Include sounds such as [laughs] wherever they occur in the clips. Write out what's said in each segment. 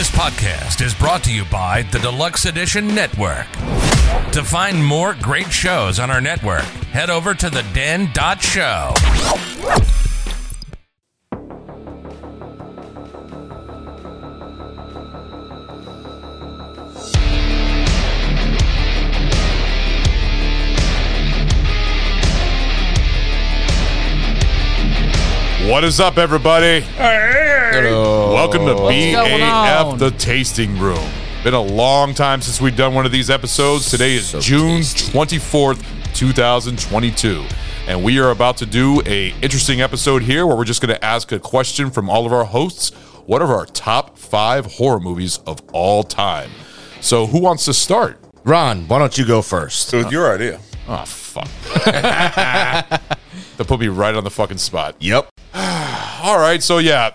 This podcast is brought to you by the Deluxe Edition Network. To find more great shows on our network, head over to the den.show. What is up, everybody? Hey! Welcome to going BAF, the tasting room. Been a long time since we've done one of these episodes. Today is June 24th, 2022. And we are about to do a interesting episode here where we're just going to ask a question from all of our hosts. What are our top five horror movies of all time? So who wants to start? Ron, why don't you go first? It was your idea. Oh, fuck. [laughs] that put me right on the fucking spot. Yep. All right, so yeah.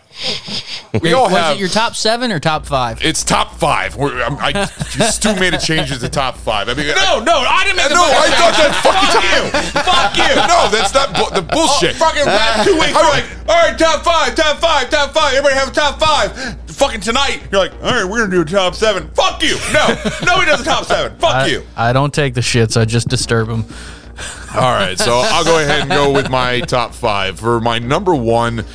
We all Was have it your top seven or top five? It's top five. We're, I'm, I, Stu made a change to top five. I mean, No, no, I didn't make I, no, I thought that fucking Fuck you. [laughs] No, that's not bu- the bullshit. Oh, fucking last uh, two weeks, we're like, all right, top five, top five, top five. Everybody have a top five. Fucking tonight, you're like, all right, we're gonna do a top seven. Fuck you. No, [laughs] nobody does a top seven. Fuck I, you. I don't take the shits. I just disturb them. All right, so I'll go ahead and go with my [laughs] top five for my number one.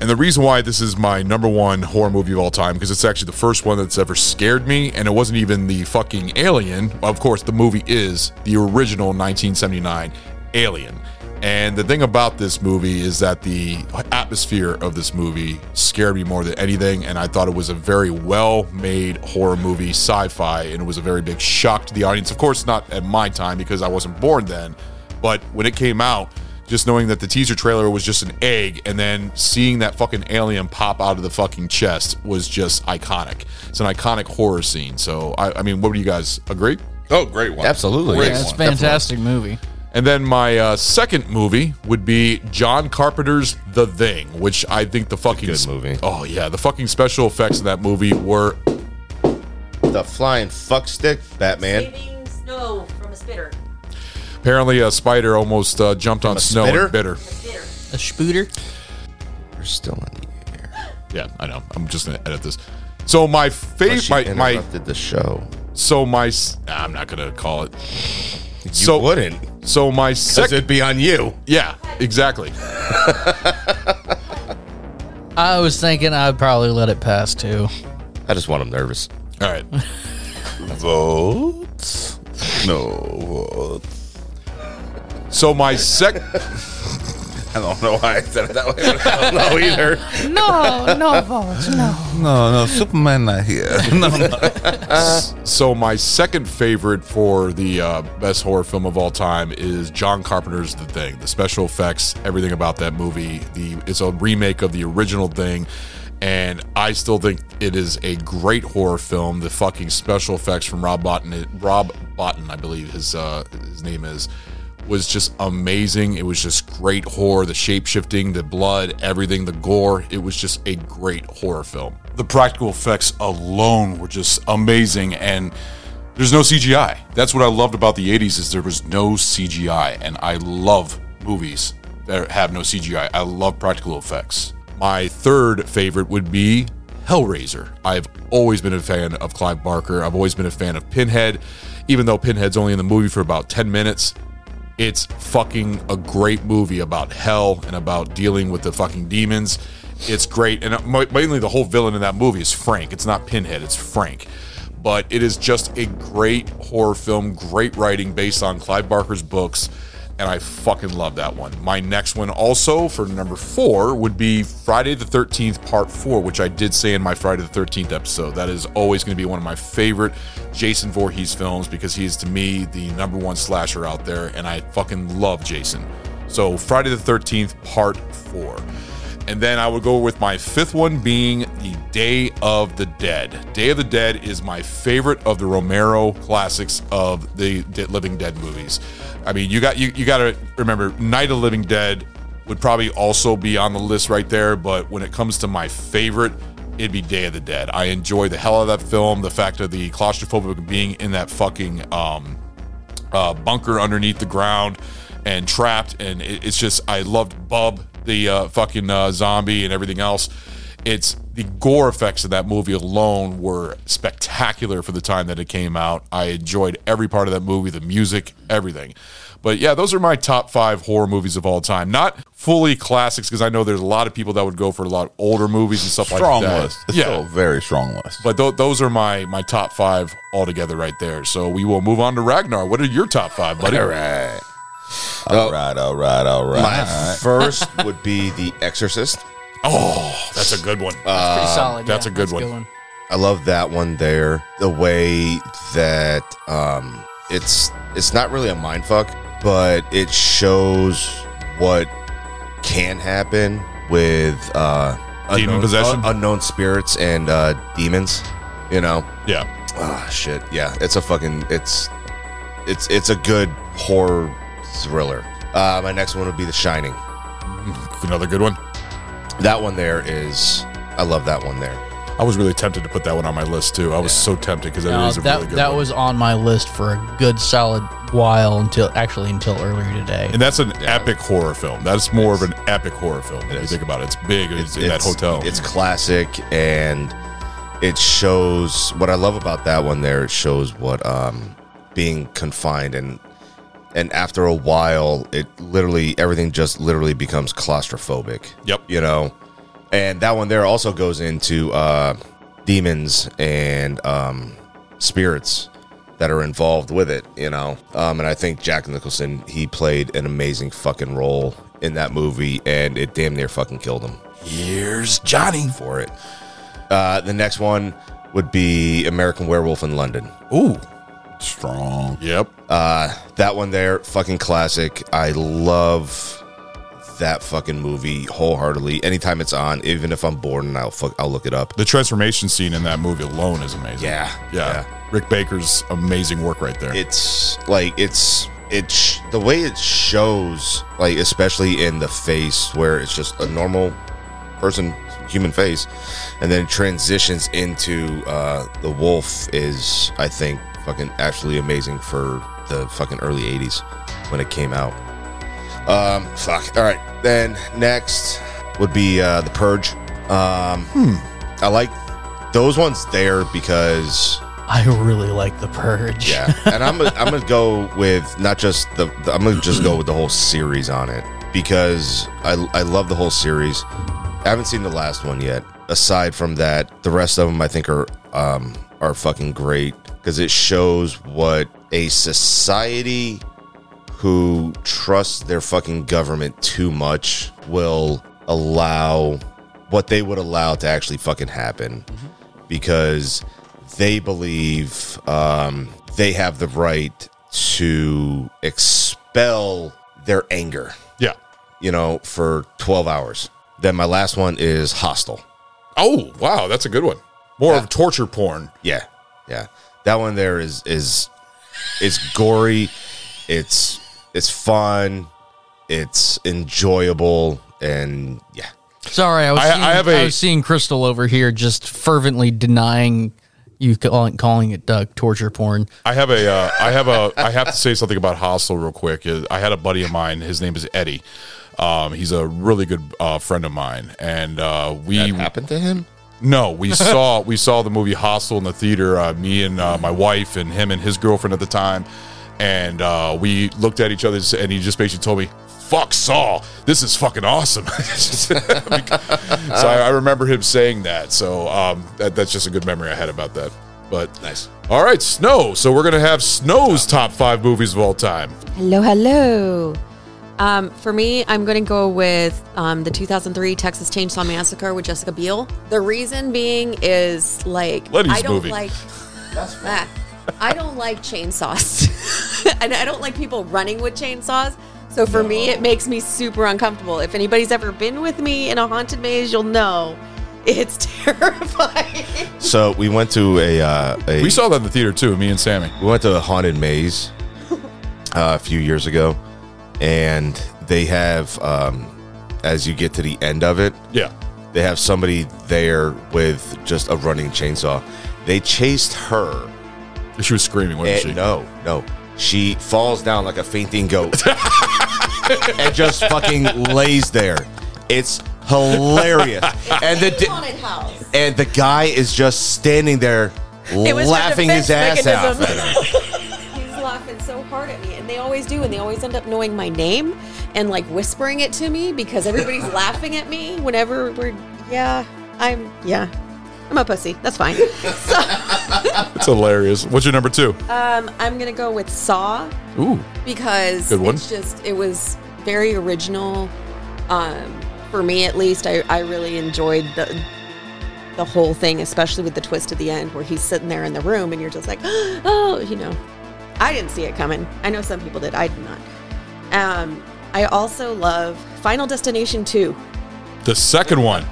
And the reason why this is my number one horror movie of all time because it's actually the first one that's ever scared me, and it wasn't even the fucking Alien. Of course, the movie is the original 1979 Alien. And the thing about this movie is that the atmosphere of this movie scared me more than anything, and I thought it was a very well-made horror movie, sci-fi, and it was a very big shock to the audience. Of course, not at my time because I wasn't born then, but when it came out, just knowing that the teaser trailer was just an egg and then seeing that fucking alien pop out of the fucking chest was just iconic. It's an iconic horror scene. So, I, I mean, what do you guys agree? Oh, great one. Absolutely. Great Yeah, it's a one. fantastic movie. And then my uh, second movie would be John Carpenter's The Thing, which I think the fucking good movie. Oh yeah, the fucking special effects in that movie were The flying fuck stick, Batman. Saving snow from a spitter. Apparently a spider almost uh, jumped on a snow spitter? and bitter. A spitter. A spooter. We're still in the air. Yeah, I know. I'm just gonna edit this. So my But favorite, she my, my interrupted the show. so my s- nah, I'm not gonna call it. You So- wouldn't. So my Because second, it'd be on you. yeah, exactly. [laughs] I was thinking I'd probably let it pass too. I just want him nervous. All right. [laughs] Votes. No votes. So my sec, [laughs] I don't know why I said it that way. I don't know either. [laughs] No, no votes, no. No, no, Superman not here. [laughs] No, no. so my second favorite for the uh, best horror film of all time is John Carpenter's The Thing. The special effects, everything about that movie. The it's a remake of the original Thing, and I still think it is a great horror film. The fucking special effects from Rob Bottin, Rob Bottin, I believe his uh, his name is. Was just amazing. It was just great horror, the shape shifting, the blood, everything, the gore. It was just a great horror film. the practical effects alone were just amazing and there's no CGI. That's what I loved about the 80s is there was no CGI and I love movies that have no CGI. I love practical effects. My third favorite would be Hellraiser. I've always been a fan of Clive Barker. I've always been a fan of Pinhead, even though Pinhead's only in the movie for about 10 minutes. It's fucking a great movie about hell and about dealing with the fucking demons. It's great. And mainly the whole villain in that movie is Frank. It's not Pinhead, it's Frank. But it is just a great horror film, great writing based on Clive Barker's books. And I fucking love that one. My next one, also for number four, would be Friday the 13th, part four, which I did say in my Friday the 13th episode. That is always going to be one of my favorite Jason Voorhees films because he is, to me, the number one slasher out there. And I fucking love Jason. So, Friday the 13th, part four. And then I would go with my fifth one being the Day of the Dead. Day of the Dead is my favorite of the Romero classics of the Living Dead movies. I mean, you got you, you got to remember Night of Living Dead would probably also be on the list right there, but when it comes to my favorite, it'd be Day of the Dead. I enjoy the hell out of that film, the fact of the claustrophobic being in that fucking um uh, bunker underneath the ground and trapped. And it, it's just, I loved Bub, the uh, fucking uh, zombie, and everything else. It's the gore effects of that movie alone were spectacular for the time that it came out. I enjoyed every part of that movie, the music, everything. But yeah, those are my top five horror movies of all time. Not fully classics because I know there's a lot of people that would go for a lot of older movies and stuff Strong like that. list. It's yeah, still a very strong list. but th- those are my my top five altogether right there. So we will move on to Ragnar. What are your top five, buddy? All right. all right, all right, all right. My first would be The Exorcist. Oh, that's a good one. That's Pretty solid. that's yeah, a good one. I love that one there. The way that um, it's it's not really a mind fuck, but it shows what can happen with uh, Demon unknown, possession? un- unknown spirits and uh, demons. You know, Yeah, ah, shit. Yeah, it's a fucking it's it's it's a good horror thriller. Uh, my next one would be The Shining. another good one. That one there is I love that one there. I was really tempted to put that one on my list too. I was so tempted because it No, is a that really good that one. was on my list for a good solid while until actually until earlier today. and that's an epic horror film. That's more of an epic horror film. If you think about it, it's big. It's, in that hotel. It's classic and it shows what I love about that one there, it shows what um being confined and and after a while it literally everything just literally becomes claustrophobic. Yep. You know? And that one there also goes into uh demons and um spirits that are involved with it, you know. Um, and I think Jack Nicholson he played an amazing fucking role in that movie, and it damn near fucking killed him Here's Johnny. for it. Uh, the next one would be American Werewolf in London. Ooh. Strong. Yep. Uh, that one there, fucking classic. I love that fucking movie wholeheartedly. Anytime it's on, even if I'm bored and I'll fuck, I'll look it up. The transformation scene in that movie alone is amazing. Yeah, Yeah. yeah. Rick Baker's amazing work right there. it's like it's it's the way it shows like especially in the face where it's just a normal person human face and then transitions into uh the wolf is i think fucking absolutely amazing for the fucking early 80s when it came out um fuck all right then next would be uh the purge um i like those ones there because I really like the Purge. yeah, [laughs] and I'm gonna, I'm gonna go with not just the, the I'm gonna just go with the whole series on it because I I love the whole series. I haven't seen the last one yet. Aside from that, the rest of them I think are um are fucking great because it shows what a society who trusts their fucking government too much will allow what they would allow to actually fucking happen because they believe um, they have the right to expel their anger, yeah. you know, for 12 hours. Then my last one is Hostel. Oh, wow. That's a good one. More of torture porn. Yeah, yeah. That one there is is is gory. It's it's fun. It's enjoyable, and yeah. Sorry, I was, I- I seeing, have a- I was seeing Crystal over here just fervently denying you calling, calling it uh, torture porn. I have a, uh, I have a, I have to say something about Hostel real quick. Uh, I had a buddy of mine. His name is Eddie. Um, he's a really good uh, friend of mine, and uh, we That happened to him. No, we [laughs] saw we saw the movie Hostel in the theater. Uh, me and uh, my wife and him and his girlfriend at the time, and uh, we looked at each other and he just basically told me, "Fuck Saw, this is fucking awesome." [laughs] so I, I remember him saying that. So um, that, that's just a good memory I had about that. But Nice. All right, Snow. So we're gonna have Snow's top five movies of all time. Hello, hello. Um, for me, I'm going to go with um, the 2003 Texas Chainsaw Massacre with Jessica Biel. The reason being is like Letty's I don't movie. like [laughs] that. [laughs] I don't like chainsaws, [laughs] and I don't like people running with chainsaws. So for me, it makes me super uncomfortable. If anybody's ever been with me in a haunted maze, you'll know it's terrifying. So we went to a, uh, a We saw that in the theater too. Me and Sammy. we went to a haunted maze uh, a few years ago, and they have um, as you get to the end of it, Yeah. they have somebody there with just a running chainsaw. They chased her. She was screaming, wasn't she? no, no, she falls down like a fainting goat [laughs] and just fucking lays there. It's hilarious. and the haunted house. and the guy is just standing there It was laughing his ass mechanism. off. [laughs] He's so hard at me, and they always do, and they always end up knowing my name and like whispering it to me because everybody's [laughs] laughing at me whenever we're. Yeah, I'm. Yeah, I'm a pussy. That's fine. [laughs] So, It's hilarious. What's your number two? um, I'm gonna go with Saw Ooh, because Good one. it's just it was very original. Um, for me, at least, I, I really enjoyed the the whole thing, especially with the twist at the end where he's sitting there in the room and you're just like, [gasps] oh, you know, I didn't see it coming. I know some people did. I did not. Um, I also love Final Destination 2. the second one.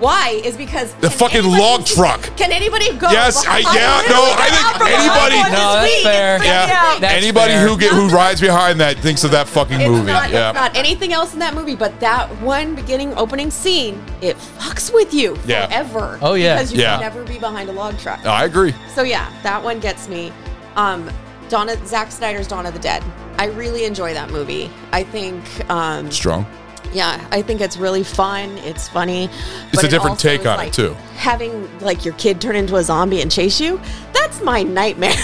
Why? Is because The fucking anybody- log truck. Can anybody go? Yes, I- yeah, no, I think anybody- behind No, that's fair. Yeah. That's Anybody fair. who get who rides behind that thinks of that fucking It's movie. Not, yeah. It's not anything else in that movie, but that one beginning opening scene, it fucks with you Yeah. forever. Oh, yeah. because you Yeah. can never be behind a log truck. I agree. So yeah, that one gets me. Um, Dawn of, Zack Snyder's Dawn of the Dead. I really enjoy that movie. I think, um, Strong. yeah, I think it's really fun. It's funny. It's a different also take is, on it, too. Having like your kid turn into a zombie and chase you, that's my nightmare. [laughs]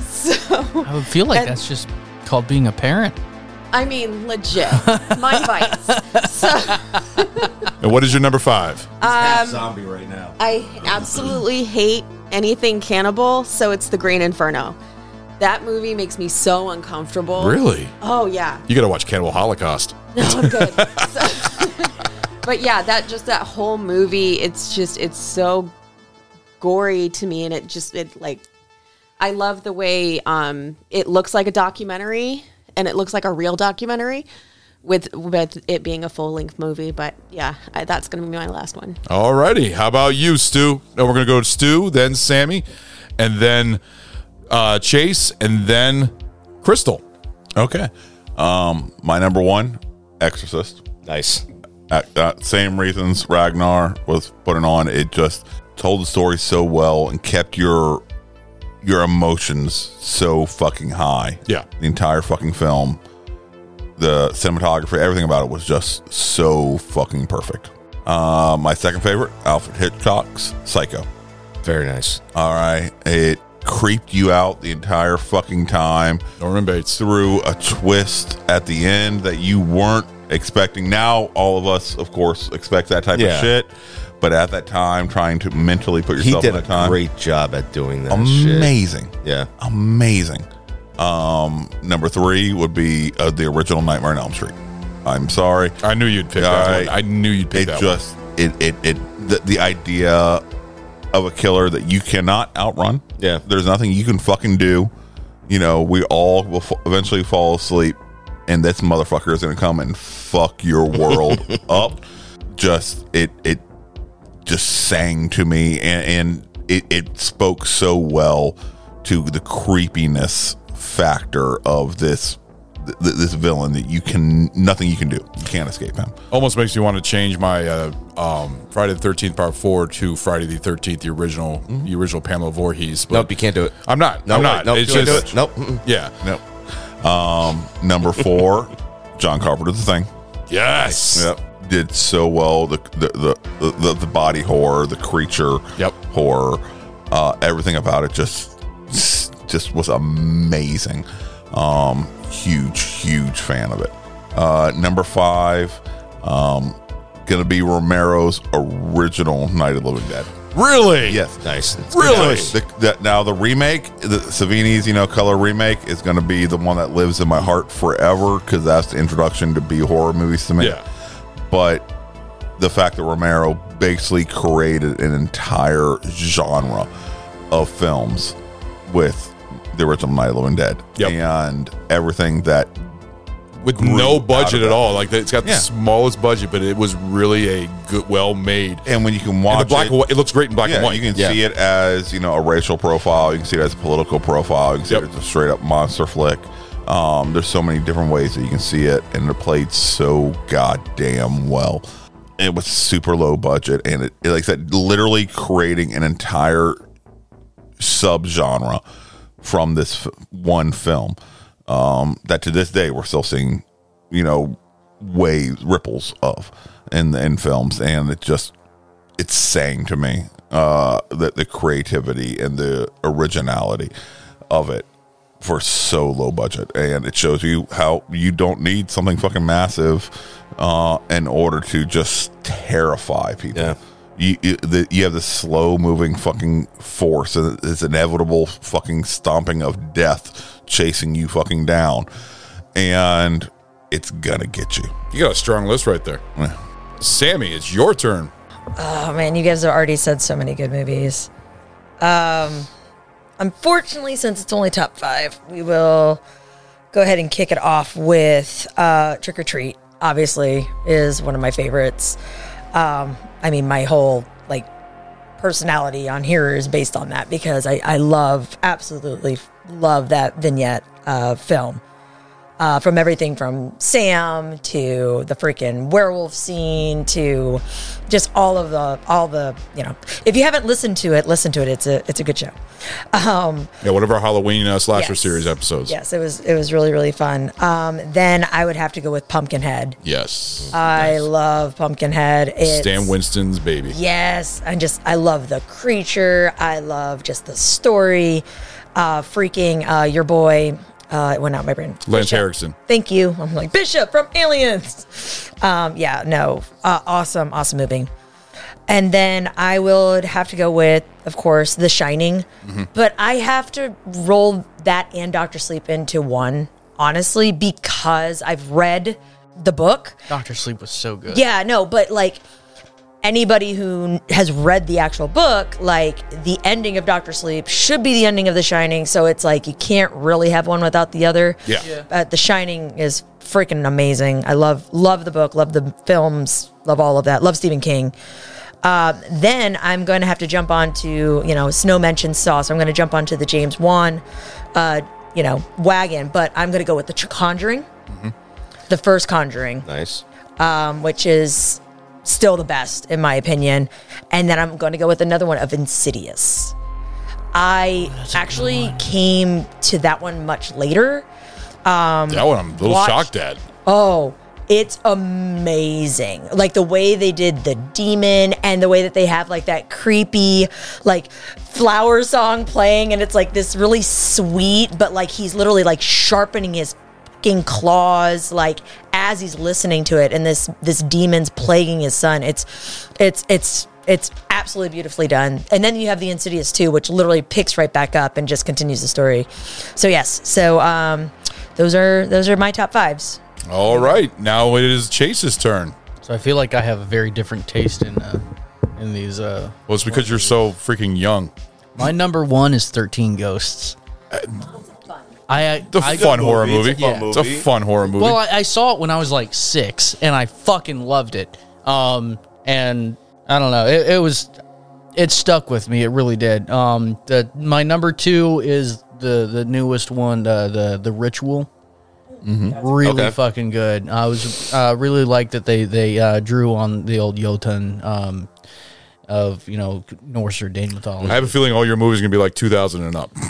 so I would feel like And- that's just called being a parent. I mean, legit, my [laughs] vice. So And what is your number five? Um, zombie right now. I absolutely hate anything cannibal, so it's The Green Inferno. That movie makes me so uncomfortable. Really? Oh yeah. You got to watch Cannibal Holocaust. [laughs] No, I'm good. So- [laughs] but yeah, that just that whole movie, it's just it's so gory to me, and it just it like I love the way um it looks like a documentary, and it looks like a real documentary. With, with it being a full length movie, but yeah, I, that's gonna be my last one. Alrighty. How about you, Stu? No, we're gonna go to Stu, then Sammy, and then uh, Chase, and then Crystal. Okay. Um, my number one, Exorcist. Nice. At, uh, same reasons Ragnar was putting on. It just told the story so well and kept your your emotions so fucking high. Yeah. The entire fucking film, the cinematography, everything about it was just so fucking perfect. Uh, my second favorite, Alfred Hitchcock's Psycho. Very nice. All right, it creeped you out the entire fucking time Norman Bates. through a twist at the end that you weren't expecting. Now, all of us, of course, expect that type Yeah. of shit. But at that time, trying to mentally put He yourself did in a time, great job at doing that shit. amazing, Yeah. amazing. Um, number three would be uh, the original Nightmare on Elm Street. I'm sorry, I knew you'd pick that right. one. I knew you'd pick it that just it it it the, the idea of a killer that you cannot outrun. Yeah. there's nothing you can fucking do. You know, we all will f- eventually fall asleep, and this motherfucker is gonna come and fuck your world [laughs] up. Just it it just sang to me, and, and it it spoke so well to the creepiness factor of this. th- This villain that you can nothing you can do, you can't escape him. Almost makes me want to change my uh, um, Friday the Thirteenth Part Four to Friday the Thirteenth, the original, the original Pamela Voorhees. But Nope, you can't do it. I'm not. No, I'm not. Nope, it's you can't just do it. Nope. mm-mm. yeah. Nope. Um, number four, [laughs] John Carpenter's The Thing. Yes. Yep. Did so well. The the the, the, the body horror, the creature Yep. horror, uh, everything about it just just was amazing. Um, huge, huge fan of it. Uh, number five, um, gonna be Romero's original Night of the Living Dead. Really? Yes, Nice. It's Really? the, the, now the remake, the Savini's you know color remake is going to be the one that lives in my heart forever because that's the introduction to B horror movies to me. Yeah. But the fact that Romero basically created an entire genre of films with the original Night of the Living Dead Yep. and everything that With no budget at all. Like it's got the Yeah. smallest budget, but it was really a good, well made. and when you can watch black it, white, it looks great in black yeah, and white. you can Yeah. see it as you know a racial profile. You can see it as a political profile. You can see Yep. it as a straight up monster flick. Um, there's so many different ways that you can see it, and it played so goddamn well. It was super low budget, and it, it like I said, literally creating an entire subgenre from this one film. Um, that to this day we're still seeing, you know, waves ripples of in in films and it just it's saying to me uh the, the creativity and the originality of it for so low budget and it shows you how you don't need something fucking massive uh in order to just terrify people Yeah. You you, the, you have this slow moving fucking force and it's inevitable fucking stomping of death chasing you fucking down and it's gonna get you You got a strong list right there. Yeah. Sammy, it's your turn. Oh man, you guys have already said so many good movies. Um, unfortunately, since it's only top five, we will go ahead and kick it off with uh, Trick or Treat. Obviously, is one of my favorites. Um, I mean, my whole like personality on here is based on that because I, I love absolutely love that vignette uh, film uh, from everything from Sam to the freaking werewolf scene to just all of the all the you know if you haven't listened to it listen to it it's a it's a good show um Yeah, one of our Halloween uh, slasher Yes. series episodes. yes it was it was really really fun um then I would have to go with Pumpkinhead Yes. I love Pumpkinhead it's, Stan Winston's baby. Yes, I just I love the creature. I love just the story. Uh, freaking uh, your boy. Uh, it went out my brain. Lance Bishop. Henriksen. Thank you. I'm like Bishop from Aliens. Um, yeah, no, uh, awesome, awesome movie. And then I would have to go with, of course, The Shining. But I have to roll that and Doctor Sleep into one, honestly, because I've read the book. Doctor Sleep was so good. Yeah, no, but like anybody who has read the actual book, like the ending of Doctor Sleep should be the ending of The Shining. So it's like you can't really have one without the other. Yeah. Yeah. Uh, the Shining is freaking amazing. I love love the book, love the films, love all of that. Love Stephen King. Uh, then I'm going to have to jump on to you know, Snow mentioned Saw, so I'm going to jump onto the James Wan, uh, you know, wagon. But I'm going to go with the Ch- Conjuring, the first Conjuring Nice. um, which is still the best in my opinion. And then I'm going to go with another one of Insidious. I actually came to that one much later. Um, that one I'm a little watch- shocked at. Oh, it's amazing. Like the way they did the demon and the way that they have like that creepy like flower song playing and it's like this really sweet but like he's literally like sharpening his fucking claws like as he's listening to it and this this demon's plaguing his son. It's it's it's it's absolutely beautifully done. And then you have the Insidious 2 which literally picks right back up and just continues the story. So yes. So um those are those are my top 5s. All right, now it is Chase's turn. So I feel like I have a very different taste in uh, in these. Uh, Well, it's because you're so freaking young. my number one is Thirteen Ghosts. I The I, fun horror movie. movie. It's a fun It's a movie. fun horror movie. Well, I, I saw it when I was like six, and I fucking loved it. Um, and I don't know, it, it was, it stuck with me. It really did. Um, the my number two is the the newest one, the the the Ritual. Really Okay. fucking good. I was uh, really like that they they uh, drew on the old Jotun um, of you know Norse or Dane mythology. I have a feeling all your movies are gonna be like 2000 and up. [laughs]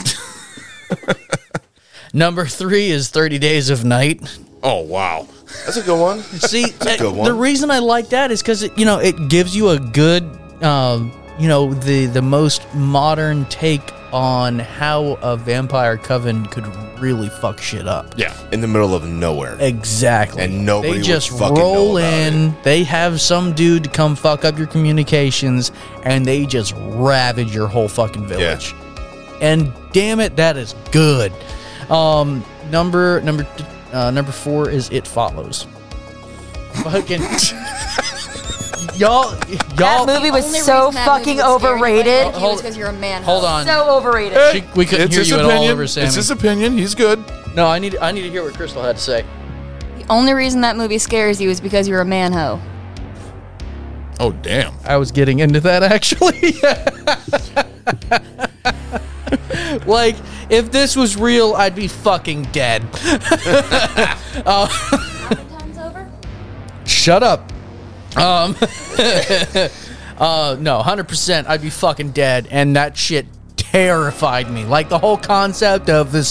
Number three is Thirty Days of Night. oh wow. That's a good one. [laughs] See, a good one. the reason I like that is because you know it gives you a good, um, you know, the the most modern take on how a vampire coven could really fuck shit up. Yeah. In the middle of nowhere. Exactly. And nobody They would just fucking roll know about in. They have some dude to come fuck up your communications, and they just ravage your whole fucking village. And damn it, that is good. Um, number number uh, number four is It Follows. Fucking [laughs] y'all, y'all. That movie was Only so reason that fucking movie was scary, overrated. like, you Hold- because you're a man. Hold on. So overrated. She- we couldn't it's hear his you at opinion. all over Sammy. It's his opinion. He's good. no, I need I need to hear what Crystal had to say. The only reason that movie scares you is because you're a man hoe. Oh damn. I was getting into that [laughs] actually. [laughs] [laughs] like, if this was real, I'd be fucking dead. [laughs] Time's over. Shut up. Um, [laughs] uh, no, hundred percent, I'd be fucking dead, and that shit terrified me. Like the whole concept of this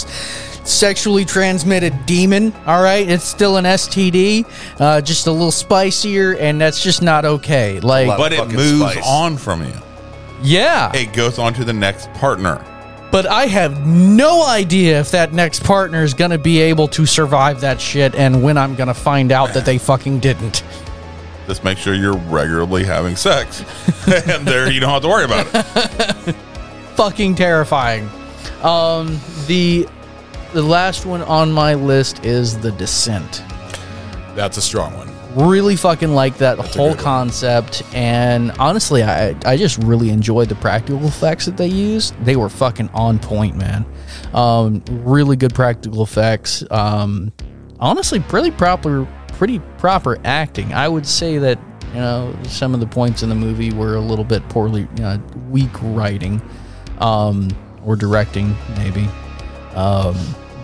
sexually transmitted demon. All right, it's still an STD, uh, just a little spicier, and that's just not okay. Like, But it moves spice. on from you. yeah, It goes on to the next partner. But I have no idea if that next partner is gonna be able to survive that shit, and when I'm gonna find out that they fucking didn't. Just make sure you're regularly having sex, [laughs] and there you don't have to worry about it. [laughs] fucking terrifying. Um, the the last one on my list is The Descent. That's a strong one. Really fucking like that a whole concept, and honestly, I I just really enjoyed the practical effects that they used. They were fucking on point, man. Um, really good practical effects. Um, honestly, pretty proper, pretty proper acting. I would say that you know some of the points in the movie were a little bit poorly, uh, weak writing, um, or directing maybe. Um,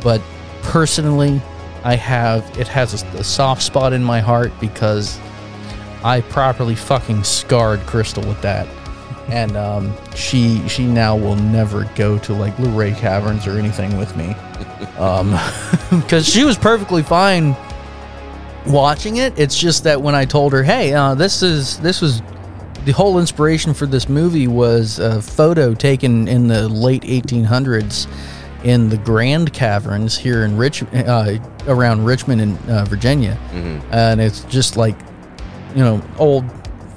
but personally, I have it has a, a soft spot in my heart because I properly fucking scarred Crystal with that. And um, she she now will never go to like Luray Caverns or anything with me, [laughs] um, [laughs] because she was perfectly fine watching it. It's just that when I told her, "Hey, uh, this is this was the whole inspiration for this movie was a photo taken in the late 1800s in the Grand Caverns here in Rich uh, around Richmond in uh, Virginia, and it's just like you know old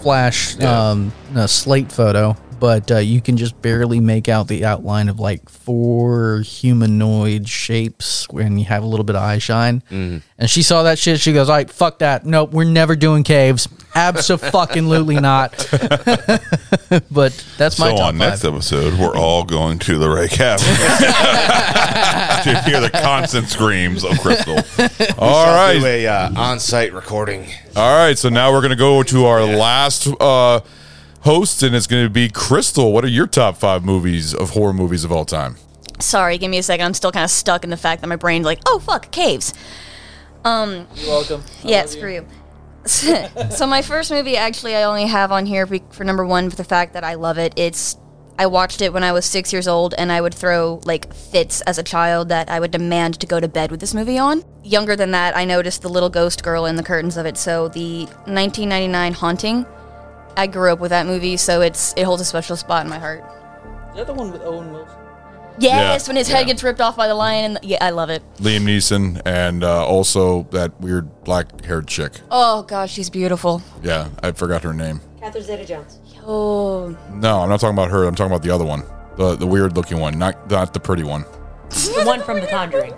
flash um, uh, slate photo. But uh, you can just barely make out the outline of like four humanoid shapes when you have a little bit of eye shine. And she saw that shit. She goes, "All right, fuck that. Nope, we're never doing caves. Absolutely not." [laughs] but that's my so top on five. next episode, we're all going to the Ray Cabin [laughs] to hear the constant screams of Crystal. [laughs] All I'll do a uh, on-site recording. All right. So now we're going to go to our last uh, host, and it's going to be Crystal. What are your top five movies of horror movies of all time? Sorry, give me a second. I'm still kind of stuck in the fact that my brain's like, oh fuck, caves. Um, You're welcome. yeah, screw you. [laughs] so my first movie, actually, I only have on here for number one for the fact that I love it. It's I watched it when I was six years old, and I would throw like fits as a child that I would demand to go to bed with this movie on. Younger than that, I noticed the little ghost girl in the curtains of it. So the 1999 Haunting, I grew up with that movie, so it's it holds a special spot in my heart. Is that the one with Owen Wilson? Yes, Yeah, when his yeah. head gets ripped off by the lion, and yeah, I love it. Liam Neeson and uh, also that weird black-haired chick. Oh gosh, she's beautiful. Yeah, I forgot her name. Catherine Zeta-Jones. Oh, No, I'm not talking about her. I'm talking about the other one, the the weird-looking one, not not the pretty one. The one from The Conjuring.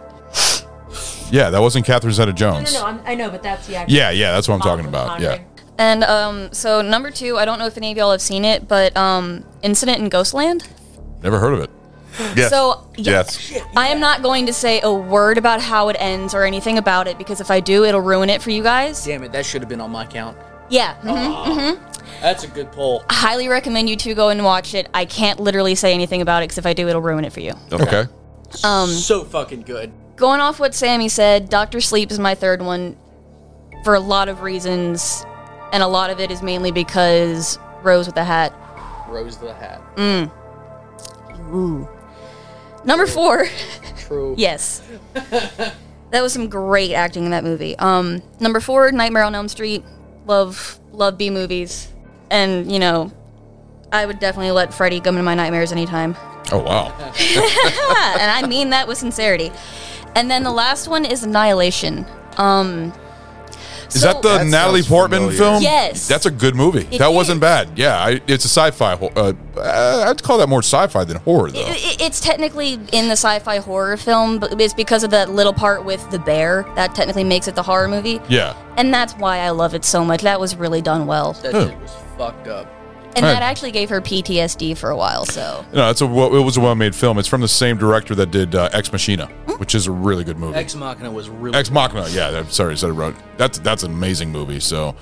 Yeah, that wasn't Catherine Zeta-Jones. no, no. I'm, I know, but that's the actual Yeah, yeah, that's what I'm talking about. Yeah. Conjuring. and um, so number two, I don't know if any of y'all have seen it, but um, Incident in Ghostland. Never heard of it. Yes. So yeah, yes. I am not going to say a word about how it ends or anything about it because if I do, it'll ruin it for you guys. Damn it, that should have been on my count. Yeah. mhm. That's a good poll. I Highly recommend you two go and watch it. I can't literally say anything about it because if I do, it'll ruin it for you. Okay. Um, so fucking good. going off what Sammy said, Doctor Sleep is my third one for a lot of reasons, and a lot of it is mainly because Rose with the Hat. Rose with the Hat. Mm. Ooh. Number four, True. [laughs] yes, that was some great acting in that movie. Um, number four, Nightmare on Elm Street. Love, love B movies, and you know, I would definitely let Freddy come into my nightmares anytime. Oh wow. [laughs] [laughs] and I mean that with sincerity. And then the last one is Annihilation. Um, Is that the That Natalie Portman familiar. film? Yes. That's a good movie. It that wasn't bad. Yeah, I, it's a sci-fi. ho- Uh, uh, I'd call that more sci-fi than horror, though. It- It's technically in the sci-fi horror film, but it's because of that little part with the bear that technically makes it the horror movie, yeah. and that's why I love it so much. That was really done well, That Huh. shit was fucked up. And Right. that actually gave her PTSD for a while. So No, it's a well, it was a well-made film. It's from the same director that did uh, Ex Machina, Hmm? which is a really good movie. Ex Machina was really Ex Machina. Yeah, I'm sorry, I said it wrong. That's that's an amazing movie. So,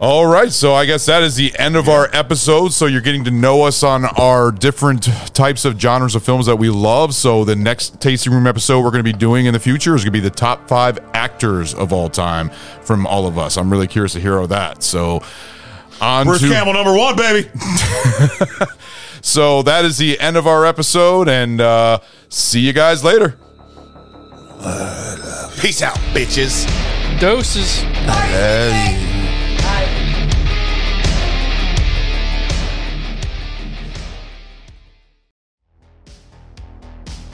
all right. So I guess that is the end of our episode. So you're getting to know us on our different types of genres of films that we love. So the next tasting room episode we're going to be doing in the future is going to be the top five actors of all time from all of us. I'm really curious to hear all that. So. On Bruce to, Campbell, number one, baby. [laughs] so that is the end of our episode, and uh, see you guys later. Peace out, bitches. Doses.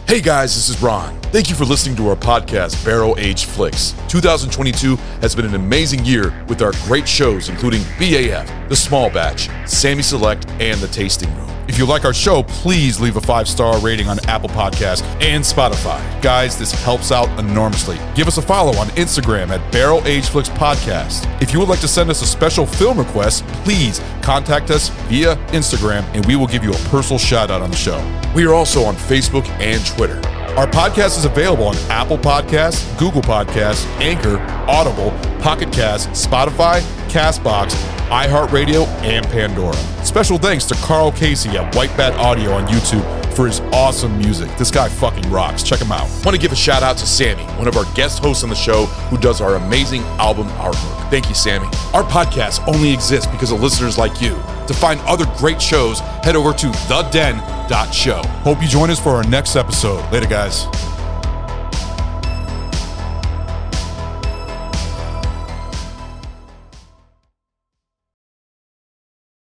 Hey guys, this is Ron. Thank you for listening to our podcast, Barrel Age Flicks. 2022 has been an amazing year with our great shows, including BAF, The Small Batch, Sammy Select, and The Tasting Room. If you like our show, please leave a five star rating on Apple Podcasts and Spotify. Guys, this helps out enormously. Give us a follow on Instagram at Barrel Age Flicks Podcast. If you would like to send us a special film request, please contact us via Instagram and we will give you a personal shout out on the show. We are also on Facebook and Twitter. Our podcast is available on Apple Podcasts, Google Podcasts, Anchor, Audible, Pocket Cast, Spotify, Castbox, iHeartRadio, and Pandora. Special thanks to Carl Casey at White Bat Audio on YouTube for his awesome music. This guy fucking rocks. Check him out. Want to give a shout out to Sammy, one of our guest hosts on the show who does our amazing album artwork. Thank you, Sammy. Our podcast only exists because of listeners like you. To find other great shows, head over to theden.show. Hope you join us for our next episode. Later, guys.